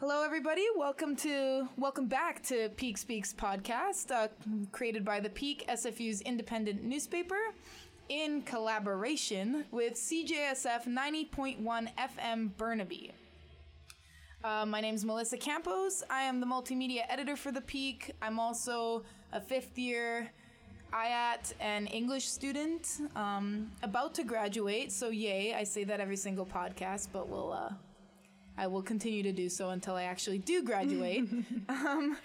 Hello, everybody. Welcome to welcome back to Peak Speaks podcast, uh, created by the Peak SFU's independent newspaper, in collaboration with CJSF 90.1 FM Burnaby. Uh, my name is Melissa Campos. I am the multimedia editor for the Peak. I'm also a fifth year IAT and English student, um, about to graduate. So yay! I say that every single podcast, but we'll uh, I will continue to do so until I actually do graduate. um,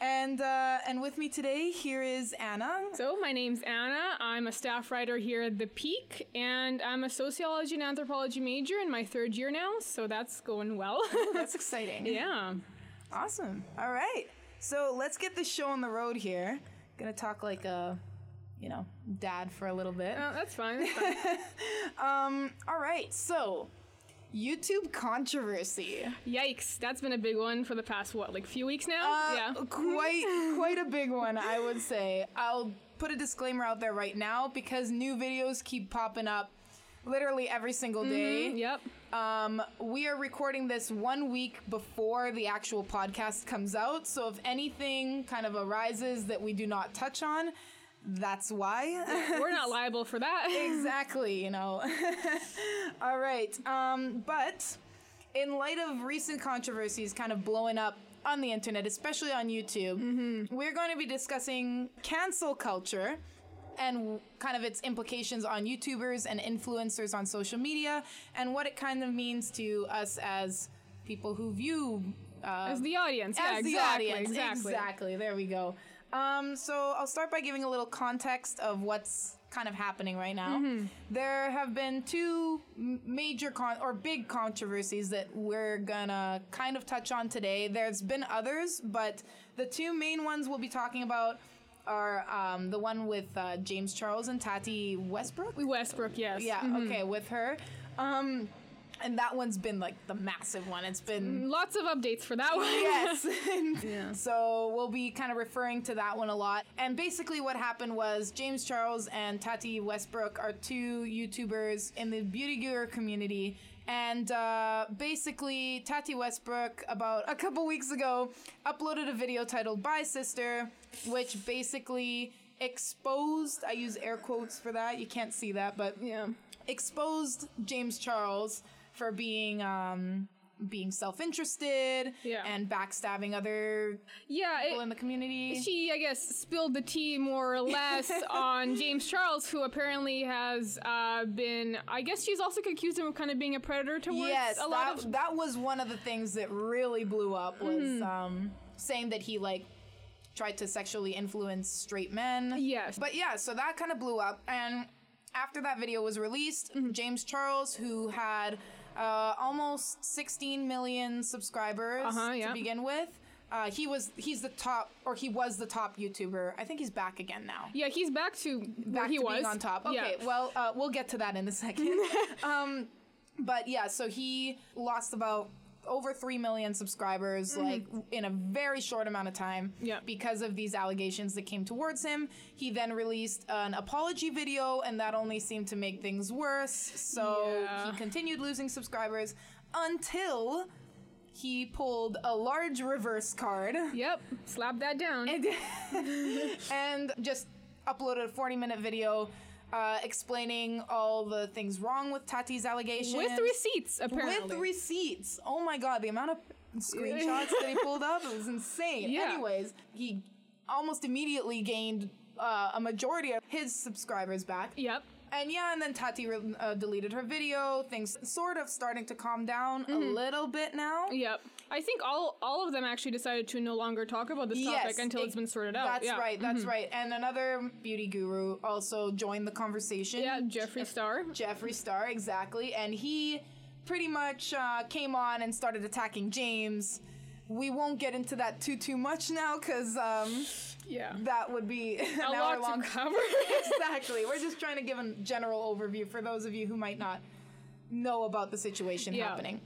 and uh, and with me today here is Ana. So my name's Ana. I'm a staff writer here at the Peak, and I'm a sociology and anthropology major in my third year now. So that's going well. That's exciting. yeah. Awesome. All right. So let's get this show on the road here. Gonna talk like a, you know, dad for a little bit. Oh, that's fine. That's fine. All right. So, YouTube controversy. Yikes! That's been a big one for the past what, like few weeks now. Uh, yeah. quite quite a big one, I would say. I'll put a disclaimer out there right now because new videos keep popping up literally every single day. Yep. Um, we are recording this one week before the actual podcast comes out, so if anything kind of arises that we do not touch on, that's why. We're not liable for that. exactly, you know. All right. Um, but in light of recent controversies kind of blowing up on the internet, especially on YouTube, we're going to be discussing cancel culture and kind of its implications on YouTubers and influencers on social media and what it kind of means to us as people who view uh, As the audience. yeah, as the exactly. audience. Exactly. Exactly. There we go. Um, so I'll start by giving a little context of what's kind of happening right now. Mm-hmm. There have been two major con- or big controversies that we're gonna kind of touch on today. There's been others, but the two main ones we'll be talking about are um, the one with uh, James Charles and Tati Westbrook. Westbrook, yes. Yeah, okay, with her. Um, and that one's been like the massive one. It's been Lots of updates for that one. yes. yeah. So we'll be kind of referring to that one a lot. And basically, what happened was James Charles and Tati Westbrook are two YouTubers in the beauty guru community. And uh, basically, Tati Westbrook, about a couple weeks ago, uploaded a video titled Bye Sister, which basically exposed, I use air quotes for that, you can't see that, but yeah. exposed James Charles for being um being self-interested Yeah. and backstabbing other Yeah. people It, in the community. she, I guess, spilled the tea more or less on James Charles, who apparently has uh, been. I guess she's also accused him of kind of being a predator towards yes, a lot that, of. that was one of the things that really blew up was Mm-hmm. um saying that he like tried to sexually influence straight men. Yes. But yeah, so that kind of blew up and after that video was released, Mm-hmm. James Charles, who had uh, almost 16 million subscribers Uh-huh, to begin with, uh, he was he's the top or he was the top YouTuber. I think he's back again now. yeah, he's back to where Back he to was being on top. Okay, Yeah. well uh, we'll get to that in a second. um, but yeah, so he lost about over 3 million subscribers like in a very short amount of time Mm-hmm. Yeah. because of these allegations that came towards him he then released an apology video and that only seemed to make things worse so Yeah. he continued losing subscribers until he pulled a large reverse card Yep, slap that down. and just uploaded a 40 minute video uh, explaining all the things wrong with Tati's allegations. with receipts, apparently. With receipts. Oh my god, the amount of screenshots that he pulled up it was insane. Yeah. Anyways, he almost immediately gained uh, a majority of his subscribers back. Yep. And yeah, and then Tati re- uh, deleted her video. Things sort of starting to calm down a little bit now. Yep. I think all all of them actually decided to no longer talk about this topic until it- it's been sorted out. That's yeah. Mm-hmm. right. That's right. And another beauty guru also joined the conversation. Yeah, Jeffree Star. Jeffree Star, exactly. And he pretty much uh, came on and started attacking James. We won't get into that too too much now because um, Yeah. that would be an A hour lot long. cover. exactly. We're just trying to give a general overview for those of you who might not know about the situation Yeah. happening.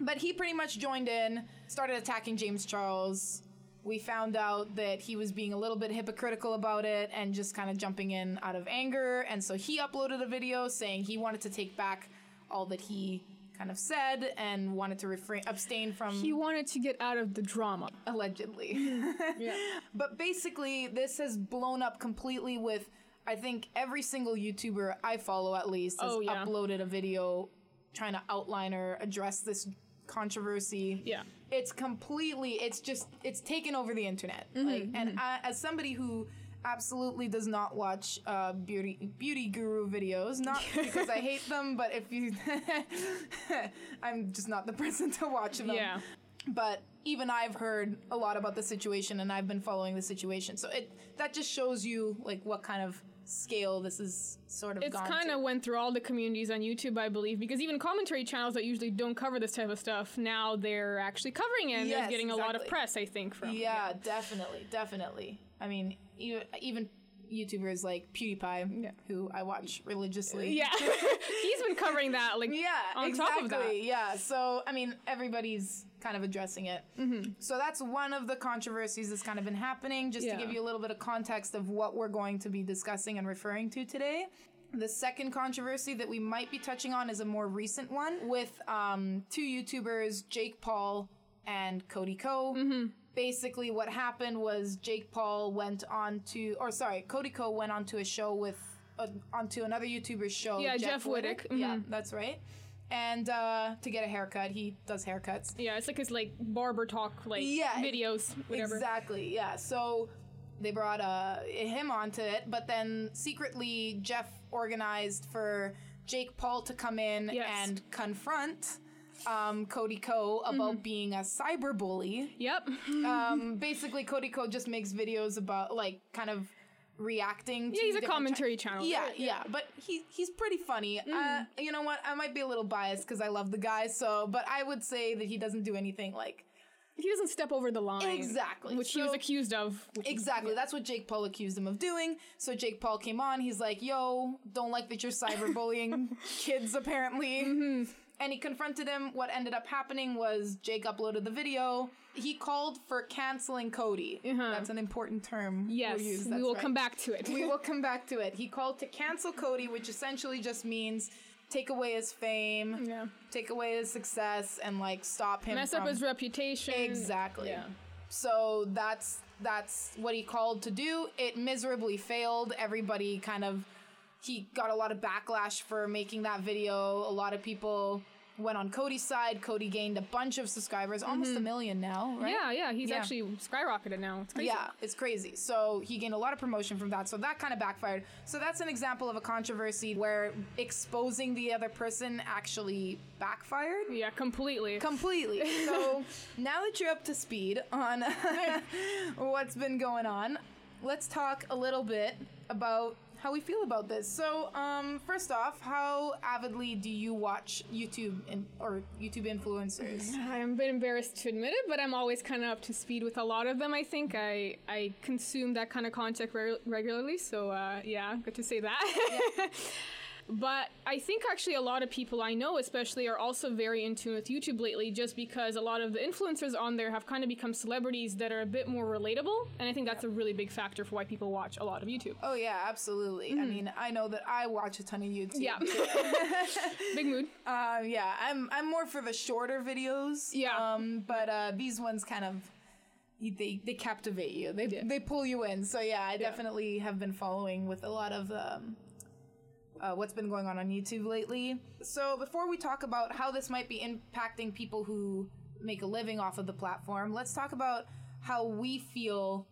But he pretty much joined in, started attacking James Charles. We found out that he was being a little bit hypocritical about it and just kind of jumping in out of anger. And so he uploaded a video saying he wanted to take back all that he kind of said and wanted to refrain abstain from He wanted to get out of the drama. allegedly. Yeah. But basically, this has blown up completely with, I think, every single YouTuber I follow at least oh, has Oh, yeah. uploaded a video trying to outline or address this controversy. Yeah. It's completely, it's just, it's taken over the internet. Mm-hmm, like, and I, as somebody who absolutely does not watch uh, beauty beauty guru videos, not because I hate them, but if you, I'm just not the person to watch them Yeah. but even I've heard a lot about the situation and I've been following the situation. So it that just shows you like what kind of scale this is sort of It's kind of went through all the communities on YouTube, I believe, because even commentary channels that usually don't cover this type of stuff now they're actually covering it. and Yes, they're getting a lot of press, I think. From yeah, definitely, definitely. I mean, even YouTubers like PewDiePie, Yeah. who I watch religiously. yeah, he's been covering that like Yeah, on exactly. top of that. Yeah, so I mean, everybody's kind of addressing it. Mm-hmm. So that's one of the controversies that's kind of been happening. Just Yeah. to give you a little bit of context of what we're going to be discussing and referring to today. The second controversy that we might be touching on is a more recent one with um, two YouTubers, Jake Paul and Cody Ko. Mm-hmm. Basically, what happened was Jake Paul went on to, or sorry, Cody Ko went on to a show with, uh, onto another YouTuber's show. Yeah, Jeff Wittek. Yeah, Mhm. that's right. And uh, to get a haircut, he does haircuts. Yeah, it's like his like barber talk like Yeah, videos, whatever. Exactly. Yeah. So they brought uh, him onto it, but then secretly Jeff organized for Jake Paul to come in Yes. and confront um, Cody Ko about Mm-hmm. being a cyber bully. Yep. Um, basically, Cody Ko just makes videos about like kind of reacting. to Yeah, he's a commentary channel. yeah, yeah, but he he's pretty funny. Uh, Mm-hmm. you know what? I might be a little biased because I love the guy. So, but I would say that he doesn't do anything like He doesn't step over the line. Exactly. Which he was accused of. which is- exactly. That's what Jake Paul accused him of doing. So Jake Paul came on. He's like, "Yo, don't like that you're cyberbullying kids, apparently." Mm-hmm. And he confronted him. What ended up happening was Jake uploaded the video. He called for canceling Cody. That's an important term. Uh-huh. Yes, we'll use. we will right. come back to it. we will come back to it. He called to cancel Cody, which essentially just means take away his fame, Yeah. take away his success, and like stop him Mess from up his reputation. exactly. Yeah. So that's that's what he called to do. It miserably failed. Everybody kind of he got a lot of backlash for making that video. A lot of people went on Cody's side. Cody gained a bunch of subscribers, almost a million now, right? Mm-hmm. Yeah, yeah, he's Yeah. actually skyrocketed now. It's crazy. Yeah, it's crazy. So he gained a lot of promotion from that. So that kind of backfired. So that's an example of a controversy where exposing the other person actually backfired. Yeah, completely. Completely. So now that you're up to speed on what's been going on, let's talk a little bit about how we feel about this. So, um, first off, how avidly do you watch YouTube in, or YouTube influencers? I'm a bit embarrassed to admit it, but I'm always kind of up to speed with a lot of them. I think I I consume that kind of content re- regularly, so uh, yeah, good to say that. but I think actually a lot of people I know, especially, are also very in tune with YouTube lately, just because a lot of the influencers on there have kind of become celebrities that are a bit more relatable, and I think that's a really big factor for why people watch a lot of YouTube. Oh yeah, absolutely. I mean, I know that I watch a ton of YouTube. Yeah, big mood. Uh, yeah, I'm I'm more for the shorter videos. Yeah. Um, but uh, these ones kind of they they captivate you. They they pull you in. So yeah, I definitely have been following with a lot of um, uh, what's been going on on YouTube lately. So before we talk about how this might be impacting people who make a living off of the platform, let's talk about how we feel.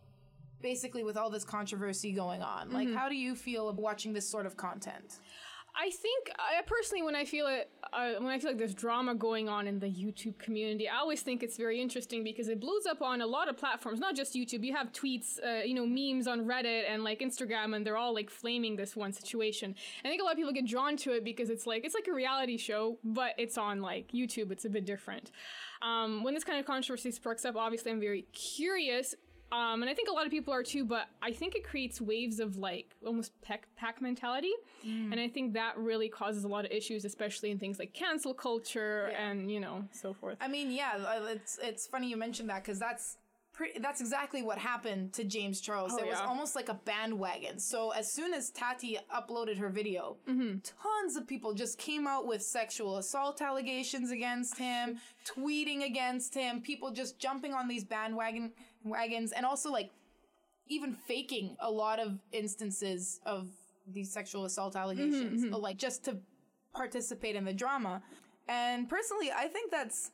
Basically, with all this controversy going on, like, how do you feel watching this sort of content? I think I personally, when I feel it, uh, when I feel like there's drama going on in the YouTube community, I always think it's very interesting because it blows up on a lot of platforms, not just YouTube. You have tweets, uh, you know, memes on Reddit and like Instagram, and they're all like flaming this one situation. I think a lot of people get drawn to it because it's like it's like a reality show, but it's on like YouTube. It's a bit different. Um, when this kind of controversy sparks up, obviously, I'm very curious. Um, and I think a lot of people are too, but I think it creates waves of like almost pack, pack mentality. And I think that really causes a lot of issues, especially in things like cancel culture and, you know, so forth. I mean, yeah, uh, it's it's funny you mentioned that because that's Pretty, that's exactly what happened to James Charles. Oh, was yeah. almost like a bandwagon. So as soon as Tati uploaded her video, Mm-hmm. tons of people just came out with sexual assault allegations against him, tweeting against him, people just jumping on these bandwagon wagons, and also like even faking a lot of instances of these sexual assault allegations, Mm-hmm, like just to participate in the drama. And personally, I think that's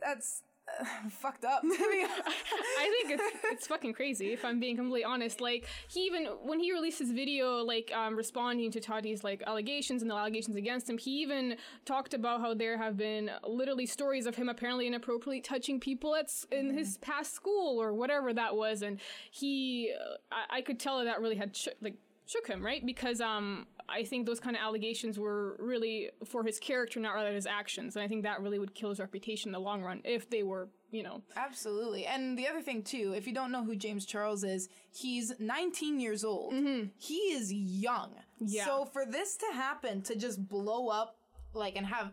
that's fucked up. To be. I think it's it's fucking crazy if I'm being completely honest. Like he even when he released his video like um, responding to Tati's like allegations and the allegations against him, he even talked about how there have been literally stories of him apparently inappropriately touching people at s- in his past school or whatever that was, and he uh, I, I could tell that that really had sh- like shook him right because um I think those kind of allegations were really for his character, not rather his actions, and I think that really would kill his reputation in the long run if they were you know Absolutely. And the other thing too, if you don't know who James Charles is, he's 19 years old. He is young. Yeah. So for this to happen to just blow up like and have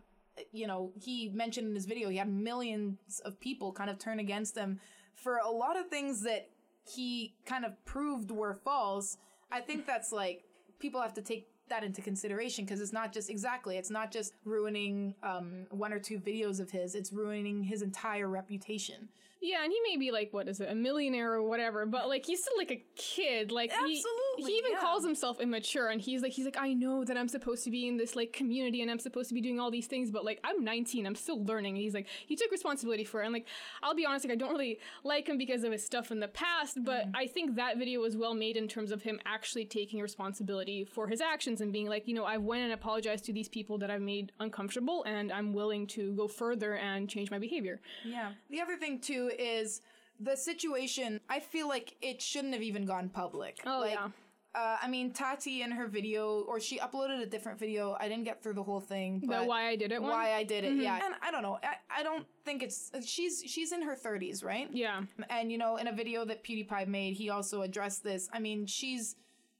you know, he mentioned in his video he had millions of people kind of turn against him for a lot of things that he kind of proved were false. I think that's like people have to take that into consideration because it's not just exactly it's not just ruining um, one or two videos of his it's ruining his entire reputation Yeah, and he may be like, what is it, a millionaire or whatever, but like he's still like a kid. Like he- Absolutely, he, even yeah. calls himself immature, and he's like, he's like, I know that I'm supposed to be in this like community, and I'm supposed to be doing all these things, but like I'm 19, I'm still learning. And he's like, he took responsibility for it, and like I'll be honest, like I don't really like him because of his stuff in the past, but Mm-hmm. I think that video was well made in terms of him actually taking responsibility for his actions and being like, you know, I've went and apologized to these people that I've made uncomfortable, and I'm willing to go further and change my behavior. Yeah. The other thing too is the situation. I feel like it shouldn't have even gone public. Oh, like, yeah. Uh, I mean, Tati in her video, or she uploaded a different video. I didn't get through the whole thing. But The why I did it one? Why I did it, yeah. And I don't know. I, I don't think it's. She's she's in her thirties, right? Yeah. And you know, in a video that PewDiePie made, he also addressed this. I mean, she's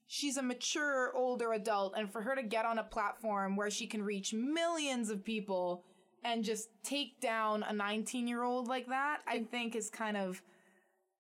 she's a mature older adult, and for her to get on a platform where she can reach millions of people and just take down a 19 year old like that, I think is kind of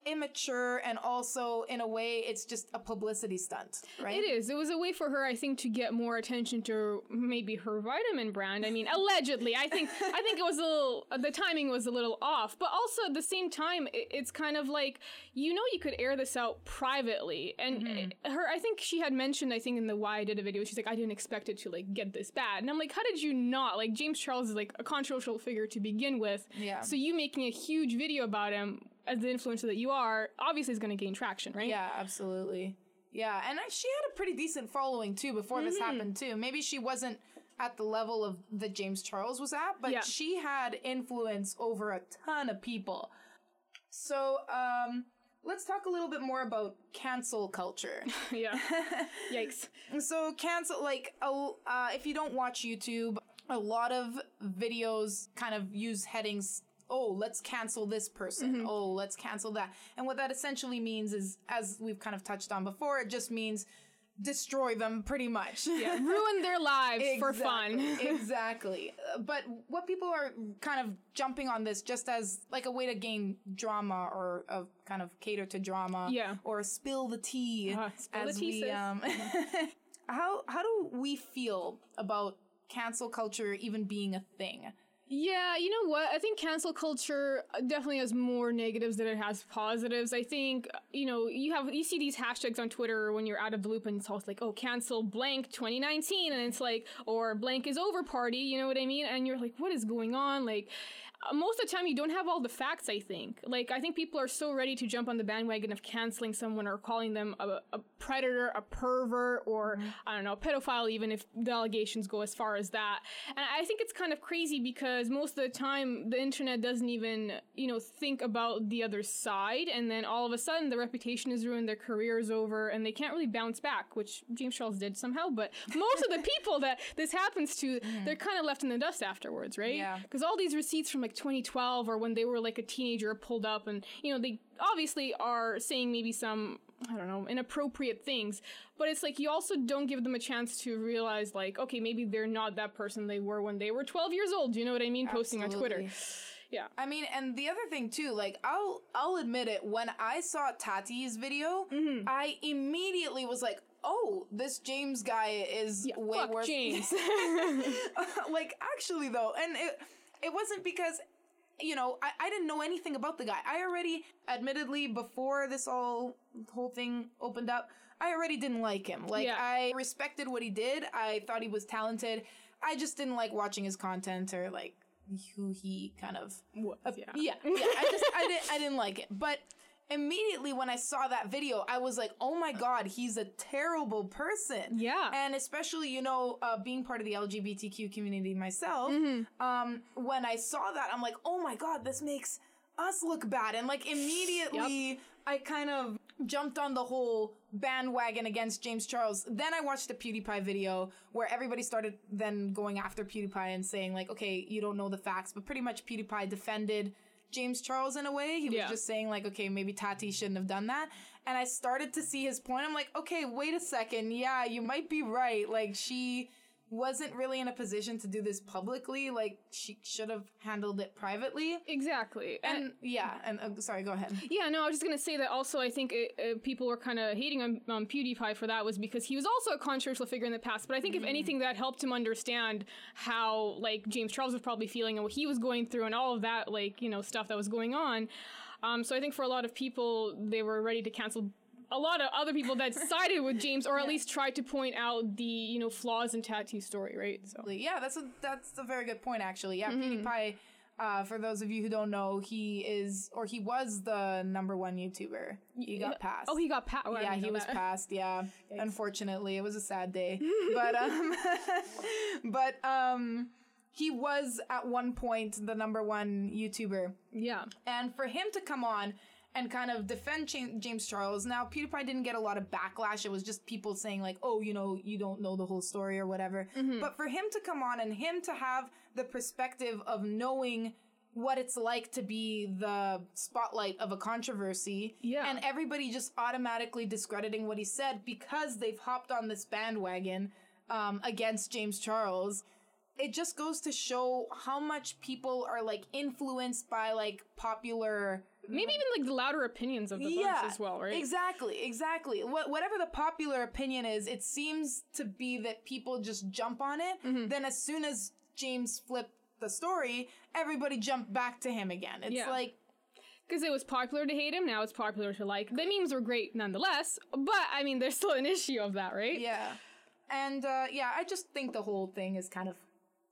immature and also in a way it's just a publicity stunt, right? It is. It was a way for her, I think, to get more attention to maybe her vitamin brand. I mean, allegedly, I think I think it was a little. The timing was a little off, but also at the same time, it's kind of like you know you could air this out privately, and Mm-hmm. her. I think she had mentioned, I think in the why I did a video, she's like, I didn't expect it to like get this bad, and I'm like, how did you not? Like James Charles is like a controversial figure to begin with, Yeah. So you making a huge video about him as the influencer that you are, obviously is going to gain traction, right? Yeah, absolutely. Yeah, and I- she had a pretty decent following too before this Mm-hmm. happened too. Maybe she wasn't at the level of that James Charles was at, but Yeah. she had influence over a ton of people. So, um, let's talk a little bit more about cancel culture. yeah. Yikes. so, cancel like uh, if you don't watch YouTube, a lot of videos kind of use headings. Oh, let's cancel this person. Mm-hmm. Oh, let's cancel that. And what that essentially means is, as we've kind of touched on before, it just means destroy them pretty much. Yeah, ruin their lives for fun. Exactly, exactly. But what people are kind of jumping on this just as like a way to gain drama or uh, kind of cater to drama. Yeah. Or spill the tea. Uh, spill the tea, we, um, how how do we feel about cancel culture even being a thing? Yeah, you know what? I think cancel culture uh, definitely has more negatives than it has positives. I think uh, you know you have you see these hashtags on Twitter when you're out of the loop, and it's always like, oh, cancel blank 2019, and it's like, or blank is over party. You know what I mean? And you're like, what is going on? Like. Uh, Most of the time, you don't have all the facts. I think, like, I think people are so ready to jump on the bandwagon of canceling someone or calling them a, a predator, a pervert, or I don't know, a pedophile, even if the allegations go as far as that. And I think it's kind of crazy because most of the time the internet doesn't even, you know, think about the other side, and then all of a sudden the reputation is ruined, their career is over, and they can't really bounce back, which James Charles did somehow. But most of the people that this happens to, they're kind of left in the dust afterwards, right? Yeah. Because all these receipts from like 2012 or when they were like a teenager pulled up, and you know they obviously are saying maybe some I don't know inappropriate things, but it's like you also don't give them a chance to realize like okay maybe they're not that person they were when they were 12 years old. You know what I mean? Posting on Twitter. Yeah. I mean, and the other thing too, like I'll I'll admit it, when I saw Tati's video, Mm-hmm. I immediately was like, "Oh, this James guy is Yeah, way fuck worse." James. like actually though, and it it wasn't because you know I, I didn't know anything about the guy. I already, admittedly, before this all whole thing opened up, I already didn't like him. Like Yeah. I respected what he did. I thought he was talented. I just didn't like watching his content or like who he kind of Was, uh, yeah. yeah, yeah. I just I didn't I didn't like it. But immediately when I saw that video, I was like, oh my god, he's a terrible person. Yeah. And especially, you know, uh, being part of the LGBTQ community myself, Mm-hmm. um, when I saw that, I'm like, oh my god, this makes us look bad. And like immediately, I kind of jumped on the whole bandwagon against James Charles. Then I watched the PewDiePie video where everybody started then going after PewDiePie and saying like, okay, you don't know the facts, but pretty much PewDiePie defended James Charles in a way. He was Yeah. just saying like, okay, maybe Tati shouldn't have done that. And I started to see his point. I'm like, okay, wait a second. Yeah, you might be right. Like she wasn't really in a position to do this publicly. Like she should have handled it privately. Exactly. And, And yeah, and uh, sorry, go ahead. yeah, no, I was just gonna say that also. I think it, uh, people were kind of hating on, on PewDiePie for that was because he was also a controversial figure in the past. But I think if anything, that helped him understand how like James Charles was probably feeling and what he was going through and all of that like you know stuff that was going on. Um, so I think for a lot of people, they were ready to cancel. A lot of other people that sided with James, or at least tried to point out the you know flaws in Tati's story, right? So Yeah, that's a that's a very good point actually. Yeah, PewDiePie. Uh, for those of you who don't know, he is or he was the number one YouTuber. He got passed. oh, he got pat. yeah, he was passed. Yeah, unfortunately, it was a sad day. but um, but um, he was at one point the number one YouTuber. Yeah. And for him to come on and kind of defend Cha- James Charles, now PewDiePie didn't get a lot of backlash. It was just people saying like, "Oh, you know, you don't know the whole story or whatever." But for him to come on and him to have the perspective of knowing what it's like to be the spotlight of a controversy Yeah. and everybody just automatically discrediting what he said because they've hopped on this bandwagon um, against James Charles it just goes to show how much people are like influenced by like popular Maybe even like the louder opinions of the yeah as well, right? exactly exactly what, whatever the popular opinion is it seems to be that people just jump on it Mm-hmm. then as soon as james flipped the story everybody jumped back to him again it's Yeah. like Because it was popular to hate him, now it's popular to like. The memes were great nonetheless, but I mean, there's still an issue of that, right? yeah and uh yeah i just think the whole thing is kind of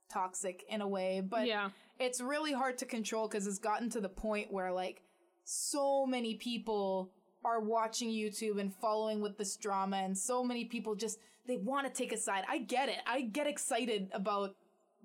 toxic in a way but Yeah. it's really hard to control because it's gotten to the point where like so many people are watching YouTube and following with this drama, and so many people just they want to take a side. I get it. I get excited about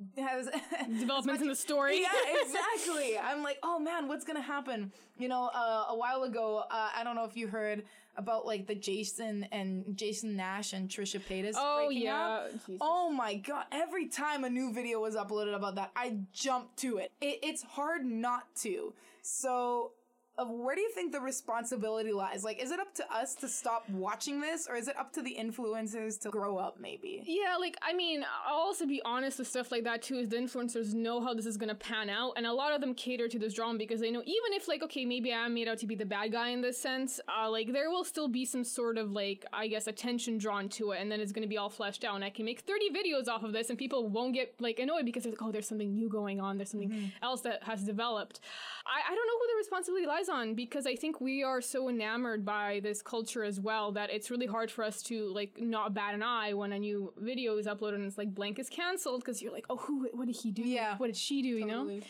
Developments in the story. yeah, exactly. I'm like, oh man, what's gonna happen? You know, uh, a while ago, uh, I don't know if you heard about like the Jason and Jason Nash and Trisha Paytas. Oh, yeah. Oh my god! Every time a new video was uploaded about that, I jumped to it. it it's hard not to. So. Of where do you think the responsibility lies? Like, is it up to us to stop watching this, or is it up to the influencers to grow up? Maybe. Yeah, like I mean, I'll also be honest with stuff like that too. Is the influencers know how this is gonna pan out, and a lot of them cater to this drama because they know even if like okay, maybe I'm made out to be the bad guy in this sense, uh, like there will still be some sort of like I guess attention drawn to it, and then it's gonna be all fleshed out. And I can make 30 videos off of this, and people won't get like annoyed because they're like, oh, there's something new going on, there's something else that has developed. I, I don't know who the responsibility lies on because I think we are so enamored by this culture as well that it's really hard for us to like not bat an eye when a new video is uploaded and it's like blank is canceled because you're like, oh, who? What did he do? Yeah. What did she do? You know?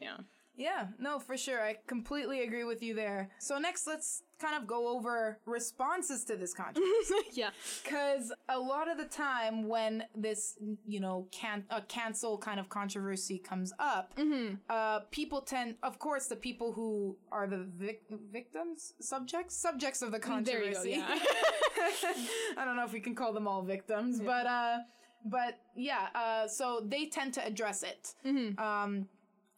Yeah. Yeah, no, for sure. I completely agree with you there. So next, let's kind of go over responses to this controversy. yeah. Because a lot of the time when this, you know, can a cancel kind of controversy comes up, Mm-hmm. uh, people tend, of course, the people who are the vic- victims, subjects, subjects of the There you go. controversy. Yeah. I don't know if we can call them all victims, but uh, but yeah. Uh, so they tend to address it. Um,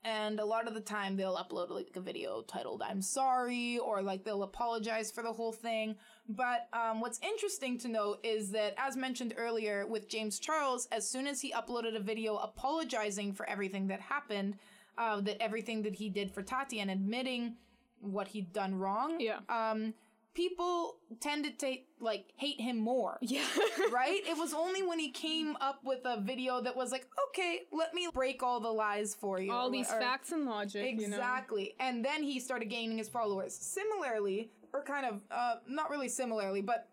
and a lot of the time they'll upload like a video titled "I'm sorry" or like they'll apologize for the whole thing. But um, what's interesting to note is that, as mentioned earlier with James Charles, as soon as he uploaded a video apologizing for everything that happened. uh, that everything that he did for Tati and admitting what he'd done wrong. Yeah. Um, people tended to take like hate him more. Yeah. right? It was only when he came up with a video that was like, okay, let me break all the lies for you. All these or- facts and logic. You know? Exactly. And then he started gaining his followers. Similarly, or kind of uh not really similarly, but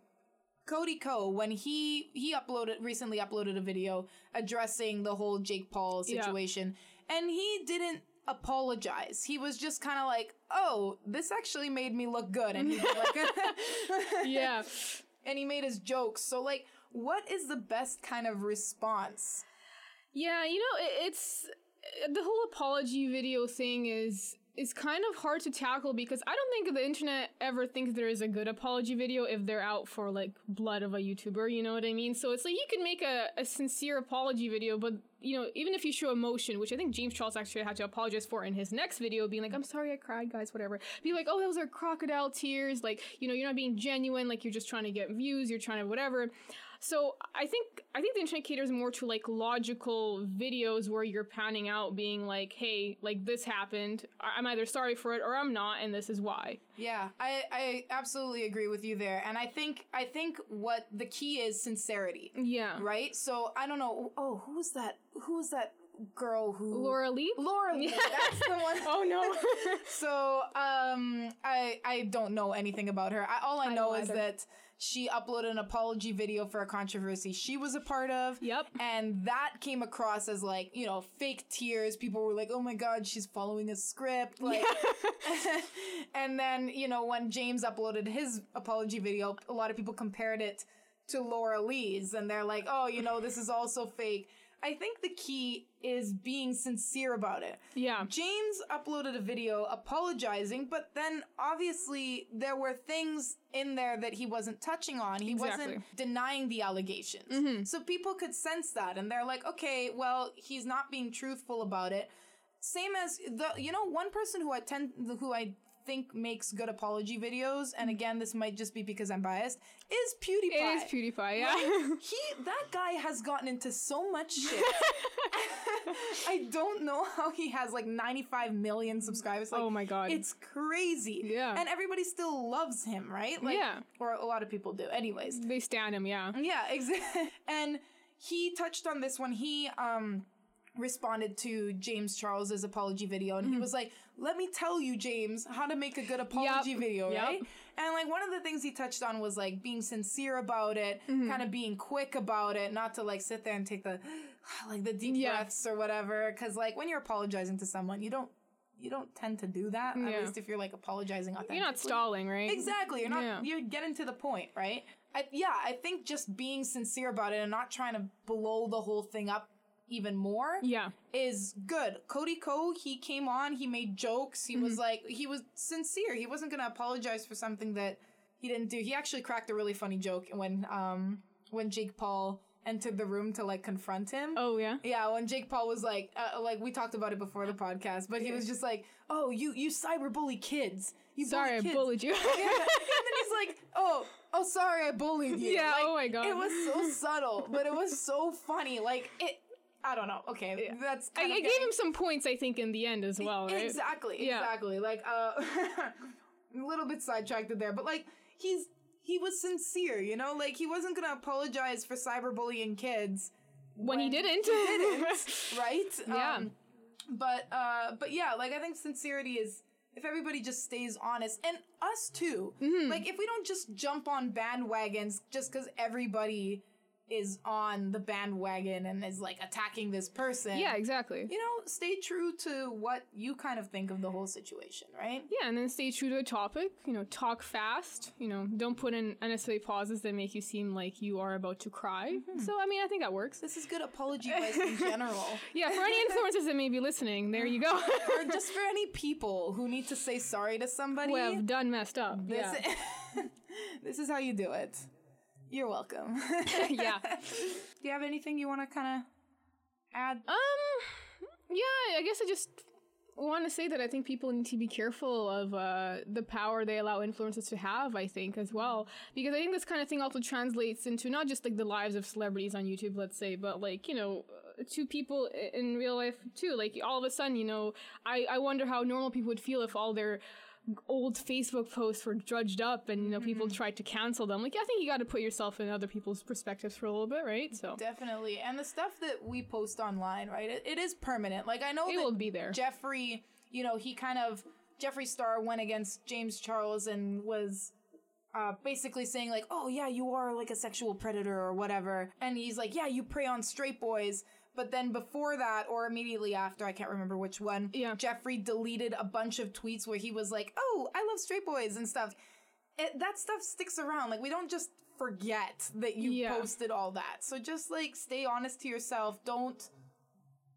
Cody Ko, when he he uploaded recently uploaded a video addressing the whole Jake Paul Yeah. situation, and he didn't apologize. He was just kind of like, "Oh, this actually made me look good," and he like, Yeah. and he made his jokes. So like, what is the best kind of response? Yeah, you know, it, it's the whole apology video thing is is kind of hard to tackle because I don't think the internet ever thinks there is a good apology video if they're out for like blood of a YouTuber, you know what I mean? So it's like you can make a, a sincere apology video, but you know, even if you show emotion, which I think James Charles actually had to apologize for in his next video, being like, I'm sorry I cried, guys, whatever. Be like, oh, those are crocodile tears, like, you know, you're not being genuine, like you're just trying to get views, you're trying to whatever. So I think I think the internet caters more to like logical videos where you're panning out, being like, "Hey, like this happened. I'm either sorry for it or I'm not, and this is why." Yeah, I, I absolutely agree with you there. And I think I think what the key is sincerity. Yeah, Right? So I don't know. Oh, who's that? Who's that girl who Laura Lee. Laura Lee, that's the one. Oh no. So um I I don't know anything about her. I, all I, I know is either. that she uploaded an apology video for a controversy she was a part of. Yep. And that came across as like, you know, fake tears. People were like, "Oh my god, she's following a script." Like and then, you know, when James uploaded his apology video, a lot of people compared it to Laura Lee's and they're like, "Oh, you know, this is also fake." I think the key is being sincere about it. yeah. James uploaded a video apologizing, but then obviously there were things in there that he wasn't touching on. He wasn't denying the allegations. Mm-hmm. So people could sense that and they're like, okay, well, he's not being truthful about it. Same as the you know, one person who I tend who I think makes good apology videos, and again, this might just be because I'm biased, is PewDiePie. It is PewDiePie. Yeah. He that guy has gotten into so much shit. I don't know how he has like 95 million subscribers. Like, Oh my God. it's crazy. Yeah. and everybody still loves him, right? Like, Yeah. or a lot of people do. Anyways, they stand him. Yeah. yeah, exactly. And he touched on this when he um responded to James Charles's apology video and he Mm-hmm. was like, "Let me tell you, James, how to make a good apology video, Yep. right?" And like one of the things he touched on was like being sincere about it, Mm-hmm. kind of being quick about it, not to like sit there and take the like the deep Yeah. breaths or whatever cuz like when you're apologizing to someone, you don't you don't tend to do that at least if you're like apologizing authentically. You're not stalling, right? Exactly. You're not. Yeah. You're getting to the point, right? I, yeah, I think just being sincere about it and not trying to blow the whole thing up even more Yeah. is good. Cody Ko, he came on, he made jokes. He Mm-hmm. was like, he was sincere. He wasn't gonna apologize for something that he didn't do. He actually cracked a really funny joke when um when Jake Paul entered the room to like confront him. Oh yeah. Yeah, when Jake Paul was like, uh, like we talked about it before the podcast, but he was just like, "Oh, you you cyberbully kids. You Sorry, bully I bullied you. Yeah, and then he's like, "Oh, oh, sorry, I bullied you." Yeah, Like, oh my God. It was so subtle, but it was so funny. Like it, I don't know. Okay, that's. I, I gave him some points, I think, in the end as well, right? Exactly, Yeah. exactly. Like uh, a little bit sidetracked there, but like he's he was sincere, you know. Like he wasn't gonna apologize for cyberbullying kids When, he didn't. right? Yeah. Um, but uh, but yeah, like I think sincerity is if everybody just stays honest, and us too. Mm-hmm. Like if we don't just jump on bandwagons just because everybody is on the bandwagon and is like attacking this person. yeah, exactly. You know, stay true to what you kind of think of the whole situation, right? Yeah, and then stay true to a topic. You know, talk fast. You know, don't put in unnecessary pauses that make you seem like you are about to cry. Mm-hmm. So, I mean, I think that works. This is good apology advice in general. Yeah, for any influencers that may be listening, there you go. or just for any people who need to say sorry to somebody. Who have done messed up. This, Yeah. this is how you do it. You're welcome. yeah. Do you have anything you want to kind of add? Um, yeah, I guess I just want to say that I think people need to be careful of uh, the power they allow influencers to have, I think, as well. Because I think this kind of thing also translates into not just like the lives of celebrities on YouTube, let's say, but like, you know, to people in real life too. Like all of a sudden, you know, I, I wonder how normal people would feel if all their old Facebook posts were drudged up and you know people tried to cancel them. Like I think you got to put yourself in other people's perspectives for a little bit, right? So Definitely. And the stuff that we post online, right? It, it is permanent. Like I know it that will be there. Jeffree, you know, he kind of Jeffree Star went against James Charles and was uh, basically saying like, "Oh yeah, you are like a sexual predator or whatever," and he's like, "Yeah, you prey on straight boys." But then before that, or immediately after, I can't remember which one. Yeah. Jeffree deleted a bunch of tweets where he was like, "Oh, I love straight boys and stuff." It, that stuff sticks around. Like we don't just forget that you Yeah. posted all that. So just like stay honest to yourself. Don't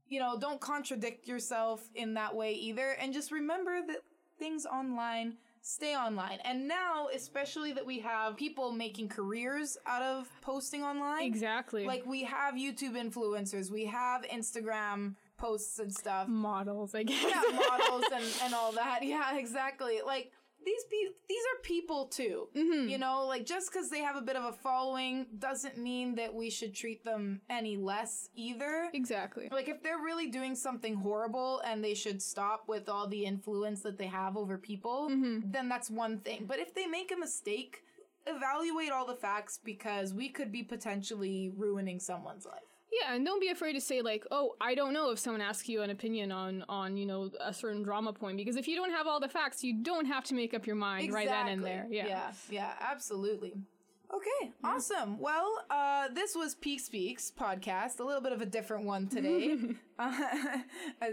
you know, don't contradict yourself in that way either. And just remember that things online stay online. And now, especially that we have people making careers out of posting online. exactly. Like we have YouTube influencers, we have Instagram posts and stuff. models, I guess. Yeah, models and, and all that. Yeah, exactly. Like these pe- these are people too. Mm-hmm. You know, like just because they have a bit of a following doesn't mean that we should treat them any less either. exactly. Like if they're really doing something horrible and they should stop with all the influence that they have over people, mm-hmm. then that's one thing. But if they make a mistake, evaluate all the facts because we could be potentially ruining someone's life. Yeah, and don't be afraid to say like, "Oh, I don't know." If someone asks you an opinion on on you know a certain drama point, because if you don't have all the facts, you don't have to make up your mind right then and there. Yeah. Yeah, yeah, absolutely. Okay, awesome. Well, uh, this was Peak Speaks podcast, a little bit of a different one today. uh,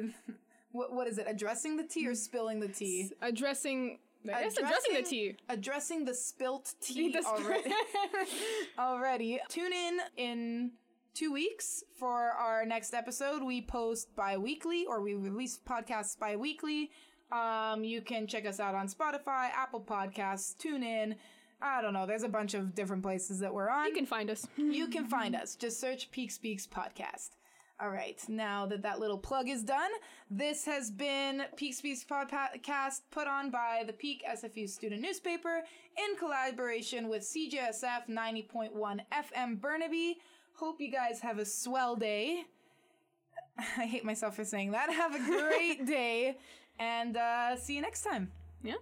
what, what is it? Addressing the tea or spilling the tea? Addressing. I guess addressing the tea. Addressing the spilt tea The already. already. Tune in in two weeks for our next episode. We post bi-weekly or we release podcasts bi-weekly. Um, you can check us out on Spotify, Apple Podcasts, tune in. I don't know. There's a bunch of different places that we're on. You can find us. You can find us. Just search Peak Speaks Podcast. All right, now that that little plug is done, this has been Peak Speaks Podcast put on by the Peak SFU student newspaper in collaboration with CJSF 90.1 FM Burnaby. Hope you guys have a swell day. I hate myself for saying that. Have a great day, and uh, see you next time. Yeah.